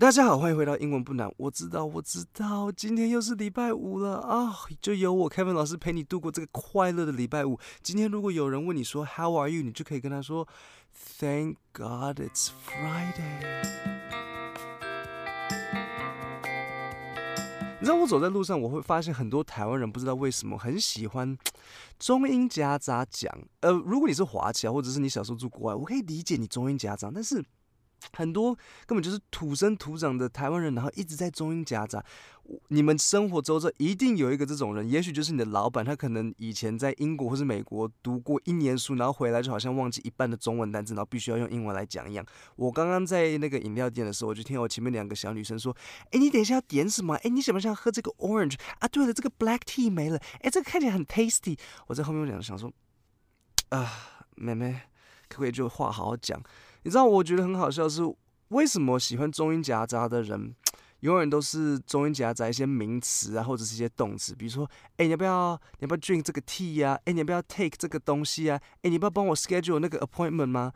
大家好，欢迎回到英文不难。我知道，我知道，今天又是礼拜五了啊！就由我 Kevin 老师陪你度过这个快乐的礼拜五。今天如果有人问你说 How are you，你就可以跟他说 Thank God it's Friday。你知道我走在路上，我会发现很多台湾人不知道为什么很喜欢中英夹杂讲。呃，如果你是华侨，或者是你小时候住国外，我可以理解你中英夹杂，但是。很多根本就是土生土长的台湾人，然后一直在中英夹杂。你们生活周遭一定有一个这种人，也许就是你的老板，他可能以前在英国或是美国读过一年书，然后回来就好像忘记一半的中文单词，然后必须要用英文来讲一样。我刚刚在那个饮料店的时候，我就听我前面两个小女生说：“哎，你等一下要点什么？哎，你想不想喝这个 orange 啊？对了，这个 black tea 没了。哎，这个看起来很 tasty。”我在后面讲想说：“啊，妹妹，可不可以就话好好讲？”你知道我觉得很好笑是为什么喜欢中英夹杂的人，永远都是中英夹杂一些名词啊，或者是一些动词，比如说，哎，你要不要，你要不要 drink 这个 tea 呀？哎，你要不要 take 这个东西啊？哎，你不要帮我 schedule 那个 appointment 吗？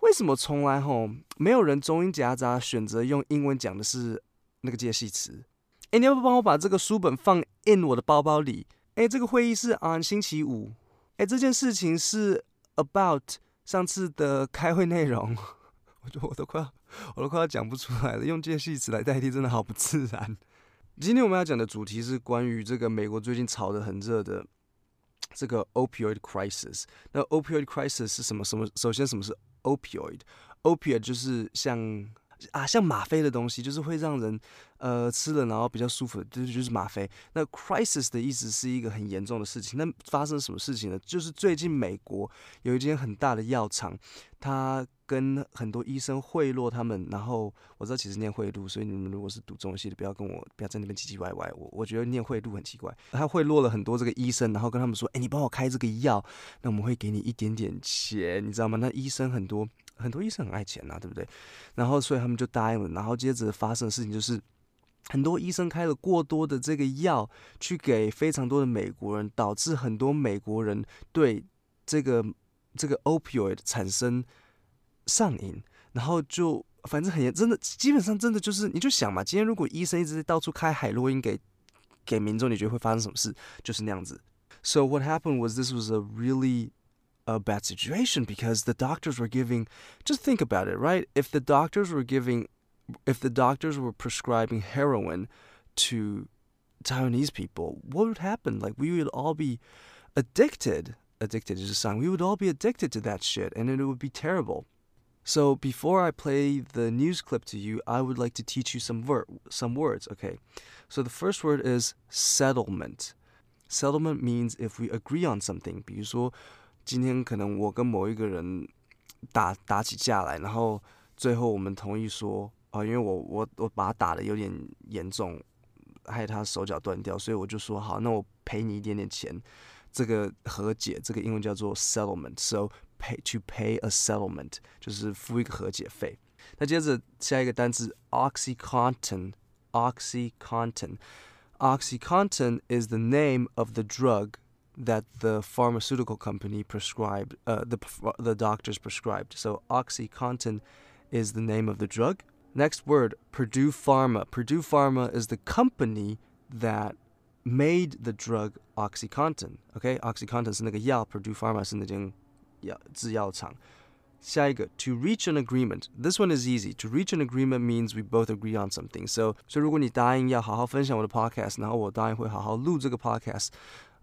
为什么从来吼没有人中英夹杂选择用英文讲的是那个介系词？哎，你要不要帮我把这个书本放 in 我的包包里？哎，这个会议是 on 星期五。哎，这件事情是 about。上次的开会内容，我觉得我都快要，我都快要讲不出来了。用介系词来代替，真的好不自然。今天我们要讲的主题是关于这个美国最近炒得很热的这个 opioid crisis。那 opioid crisis 是什么？什么？首先，什么是 opioid？opioid 就是像。啊，像吗啡的东西，就是会让人，呃，吃了然后比较舒服的，就是就是吗啡。那 crisis 的意思是一个很严重的事情。那发生什么事情呢？就是最近美国有一间很大的药厂，他跟很多医生贿赂他们。然后我知道其实念贿赂，所以你们如果是读中文系的，不要跟我不要在那边唧唧歪歪。我我觉得念贿赂很奇怪。他贿赂了很多这个医生，然后跟他们说：“哎，你帮我开这个药，那我们会给你一点点钱，你知道吗？”那医生很多。很多医生很爱钱呐，对不对？然后所以他们就答应了。然后接着发生的事情就是，很多医生开了过多的这个药，去给非常多的美国人，导致很多美国人对这个这个 opioid 产生上瘾。然后就反正很严，真的基本上真的就是，你就想嘛，今天如果医生一直在到处开海洛因给给民众，你觉得会发生什么事？就是那样子。So what happened was this was a really a bad situation because the doctors were giving just think about it right if the doctors were giving if the doctors were prescribing heroin to Taiwanese people what would happen like we would all be addicted addicted is a sign we would all be addicted to that shit and it would be terrible so before I play the news clip to you, I would like to teach you some word, some words. Okay, so the first word is settlement. Settlement means if we agree on something. 比如说 今天可能我跟某一个人打打起架来，然后最后我们同意说，啊，因为我我我把他打的有点严重，害他手脚断掉，所以我就说好，那我赔你一点点钱，这个和解，这个英文叫做 settlement，so pay to pay a settlement 就是付一个和解费。那接着下一个单词 oxycontin，oxycontin，oxycontin is the name of the drug. that the pharmaceutical company prescribed, uh, the, the doctors prescribed. So OxyContin is the name of the drug. Next word, Purdue Pharma. Purdue Pharma is the company that made the drug OxyContin. Okay, OxyContin 是那个药，Purdue Pharma 是那间药制药厂。下一个，to reach an agreement. This one is easy. To reach an agreement means we both agree on something. So，所以如果你答应要好好分享我的 podcast，然后我答应会好好录这个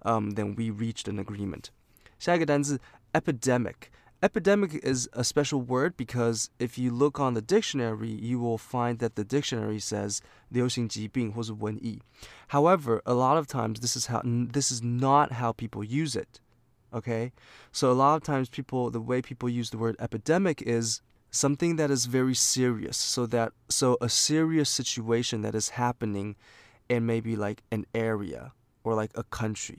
podcast，um, then we reached an agreement. 下一个单词 epidemic. Epidemic is a special word because if you look on the dictionary, you will find that the dictionary says 流行疾病或是瘟疫. However, a lot of times this is how this is not how people use it. Okay? So a lot of times people the way people use the word epidemic is something that is very serious. So that so a serious situation that is happening in maybe like an area or like a country.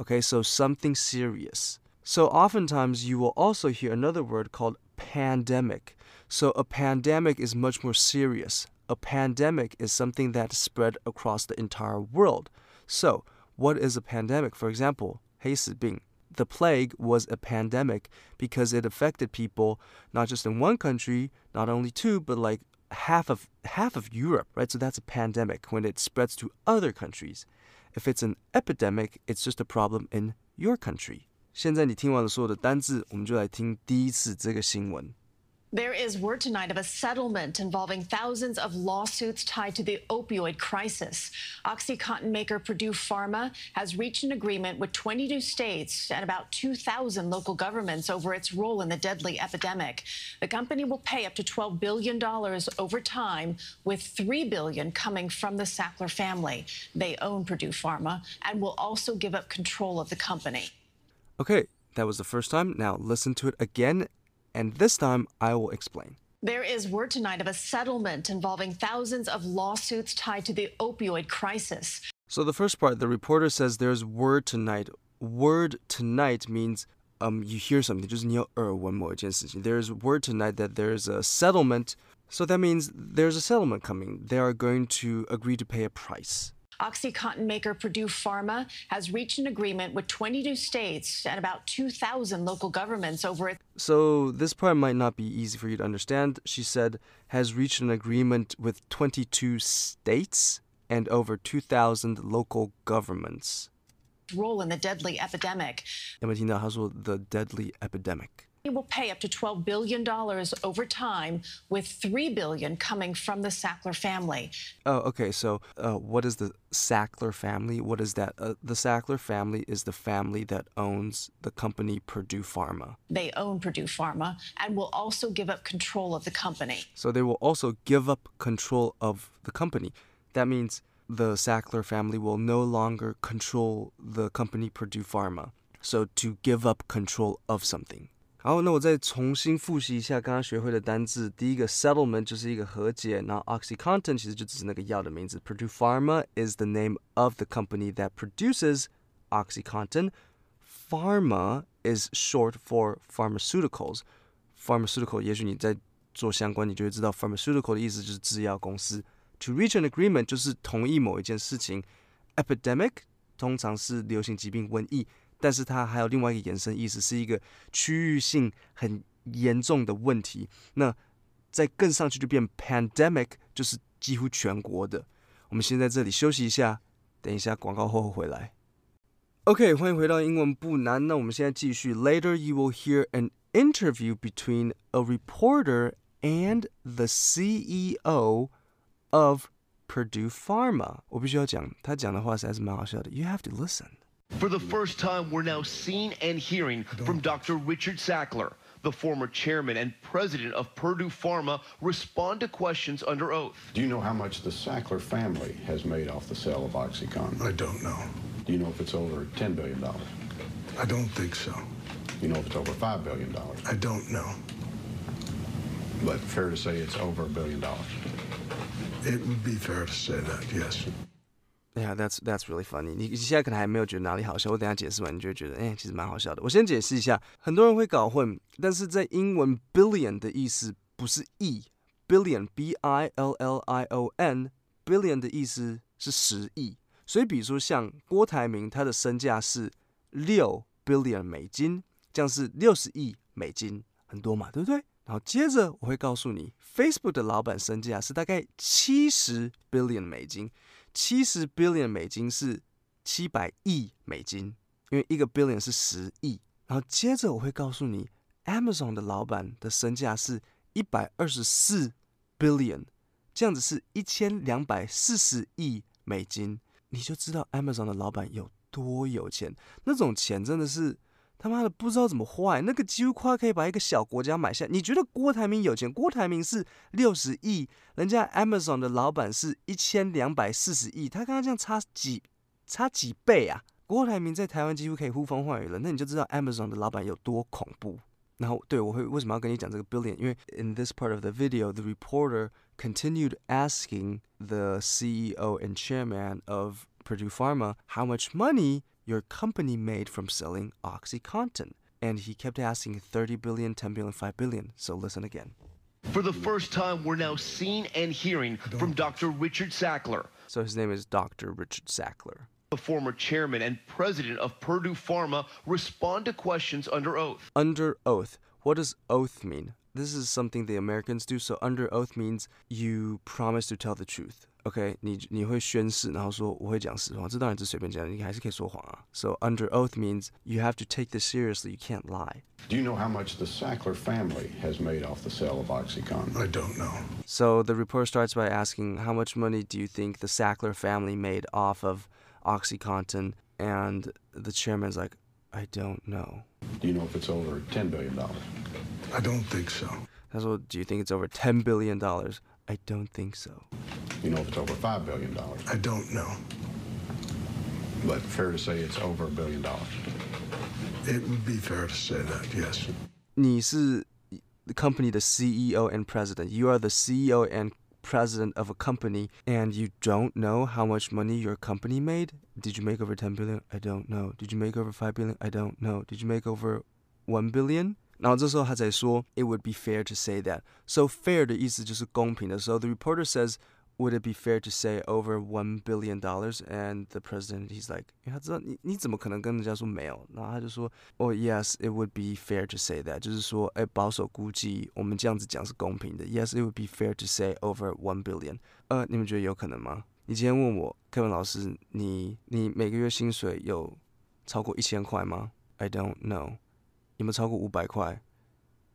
Okay, so something serious. So oftentimes you will also hear another word called pandemic. So a pandemic is much more serious. A pandemic is something that spread across the entire world. So, what is a pandemic? For example, 黑死病. The plague was a pandemic because it affected people not just in one country, not only two, but like half of half of Europe, right? So that's a pandemic when it spreads to other countries. If it's an epidemic, it's just a problem in your country. 现在你听完了所有的单字，我们就来听第一次这个新闻。 There is word tonight of a settlement involving thousands of lawsuits tied to the opioid crisis. OxyContin maker Purdue Pharma has reached an agreement with 22 states and about 2,000 local governments over its role in the deadly epidemic. The company will pay up to $12 billion over time, with 3 billion coming from the Sackler family. They own Purdue Pharma and will also give up control of the company. Okay, that was the first time. Now listen to it again and this time I will explain. There is word tonight of a settlement involving thousands of lawsuits tied to the opioid crisis. So the first part, the reporter says there's word tonight. Word tonight means um you hear something, just one more. There's word tonight that there's a settlement. So that means there's a settlement coming. They are going to agree to pay a price. OxyContin maker Purdue Pharma has reached an agreement with 22 states and about 2,000 local governments over it. So this part might not be easy for you to understand. She said has reached an agreement with 22 states and over 2,000 local governments. Role in the deadly epidemic. the deadly epidemic. He will pay up to $12 billion over time, with 3 billion coming from the Sackler family. Oh, okay. So, uh, what is the Sackler family? What is that? Uh, the Sackler family is the family that owns the company Purdue Pharma. They own Purdue Pharma and will also give up control of the company. So, they will also give up control of the company. That means the Sackler family will no longer control the company Purdue Pharma. So, to give up control of something. 好，那我再重新复习一下刚刚学会的单字。第一个 settlement 就是一个和解，然后 OxyContin 其实就只是那个药的名字。Purdue Pharma is the name of the company that produces OxyContin. Pharma is short for pharmaceuticals. Pharmaceutical 也许你在做相关，你就会知道 pharmaceutical 的意思就是制药公司。To reach an agreement 就是同意某一件事情。Epidemic 通常是流行疾病、瘟疫。 但是它还有另外一个延伸意思，是一个区域性很严重的问题。那再更上去就变 pandemic，就是几乎全国的。我们先在这里休息一下，等一下广告后回来。OK，欢迎回到英文不难。那我们现在继续。Later you will hear an interview between a reporter and the CEO of Purdue Pharma。我必须要讲，他讲的话实在是蛮好笑的。You have to listen。For the first time, we're now seeing and hearing from Dr. Richard Sackler, the former chairman and president of Purdue Pharma, respond to questions under oath. Do you know how much the Sackler family has made off the sale of OxyContin? I don't know. Do you know if it's over $10 billion? I don't think so. You know if it's over $5 billion? I don't know. But fair to say it's over a billion dollars? It would be fair to say that, yes. Yeah, that's that's really funny. 你你现在可能还没有觉得哪里好笑，我等下解释完，你就会觉得，哎，其实蛮好笑的。我先解释一下，很多人会搞混，但是在英文 billion 的意思不是亿，billion b i l l i o n billion 的意思是十亿。所以，比如说像郭台铭，他的身价是六 billion 美金，这样是六十亿美金，很多嘛，对不对？然后接着我会告诉你，Facebook 的老板身价是大概七十 billion 美金。七十 billion 美金是七百亿美金，因为一个 billion 是十亿。然后接着我会告诉你，Amazon 的老板的身价是一百二十四 billion，这样子是一千两百四十亿美金，你就知道 Amazon 的老板有多有钱。那种钱真的是。他妈的不知道怎么坏，那个几乎快可以把一个小国家买下。你觉得郭台铭有钱？郭台铭是六十亿，人家 Amazon 的老板是一千两百四十亿，他刚刚这样差几差几倍啊？郭台铭在台湾几乎可以呼风唤雨了，那你就知道 Amazon 的老板有多恐怖。然后，对我会为什么要跟你讲这个 billion？因为 in this part of the video，the reporter continued asking the CEO and chairman of Purdue Pharma how much money your company made from selling OxyContin. And he kept asking 30 billion, 10 billion, 5 billion. So listen again. For the first time, we're now seeing and hearing from Dr. Richard Sackler. So his name is Dr. Richard Sackler. The former chairman and president of Purdue Pharma respond to questions under oath. Under oath. What does oath mean? this is something the Americans do. So under oath means you promise to tell the truth. OK，你你会宣誓，然后说我会讲实话，这当然是随便讲，你还是可以说谎啊。So under oath means you have to take this seriously. You can't lie. Do you know how much the Sackler family has made off the sale of OxyContin? I don't know. So the report starts by asking, how much money do you think the Sackler family made off of OxyContin? And the chairman's like, I don't know. Do you know if it's over $10 billion? I don't think so. That's what, do you think it's over $10 billion? I don't think so. You know if it's over $5 billion? I don't know. But fair to say it's over a billion dollars. It would be fair to say that, yes. 你是 the company the CEO and president. You are the CEO and president of a company and you don't know how much money your company made? Did you make over 10 billion? I don't know. Did you make over 5 billion? I don't know. Did you make over 1 billion? 然后这时候他才说，It would be fair to say that. So fair 的意思就是公平的。So the reporter says, Would it be fair to say over one billion dollars? And the president, he's like，因为他知道你你怎么可能跟人家说没有？然后他就说，Oh yes, it would be fair to say that，就是说，哎，保守估计我们这样子讲是公平的。Yes, it would be fair to say over one billion。呃，你们觉得有可能吗？你今天问我，Kevin 老师，你你每个月薪水有超过一千块吗？I don't know。 有没有超过五百块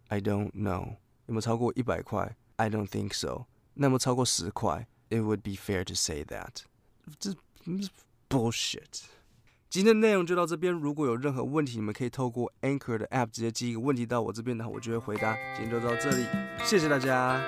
？I don't know。有没有超过一百块？I don't think so。那么超过十块？It would be fair to say that。这 bullshit。今天的内容就到这边。如果有任何问题，你们可以透过 Anchor 的 App 直接寄一个问题到我这边，然后我就会回答。今天就到这里，谢谢大家。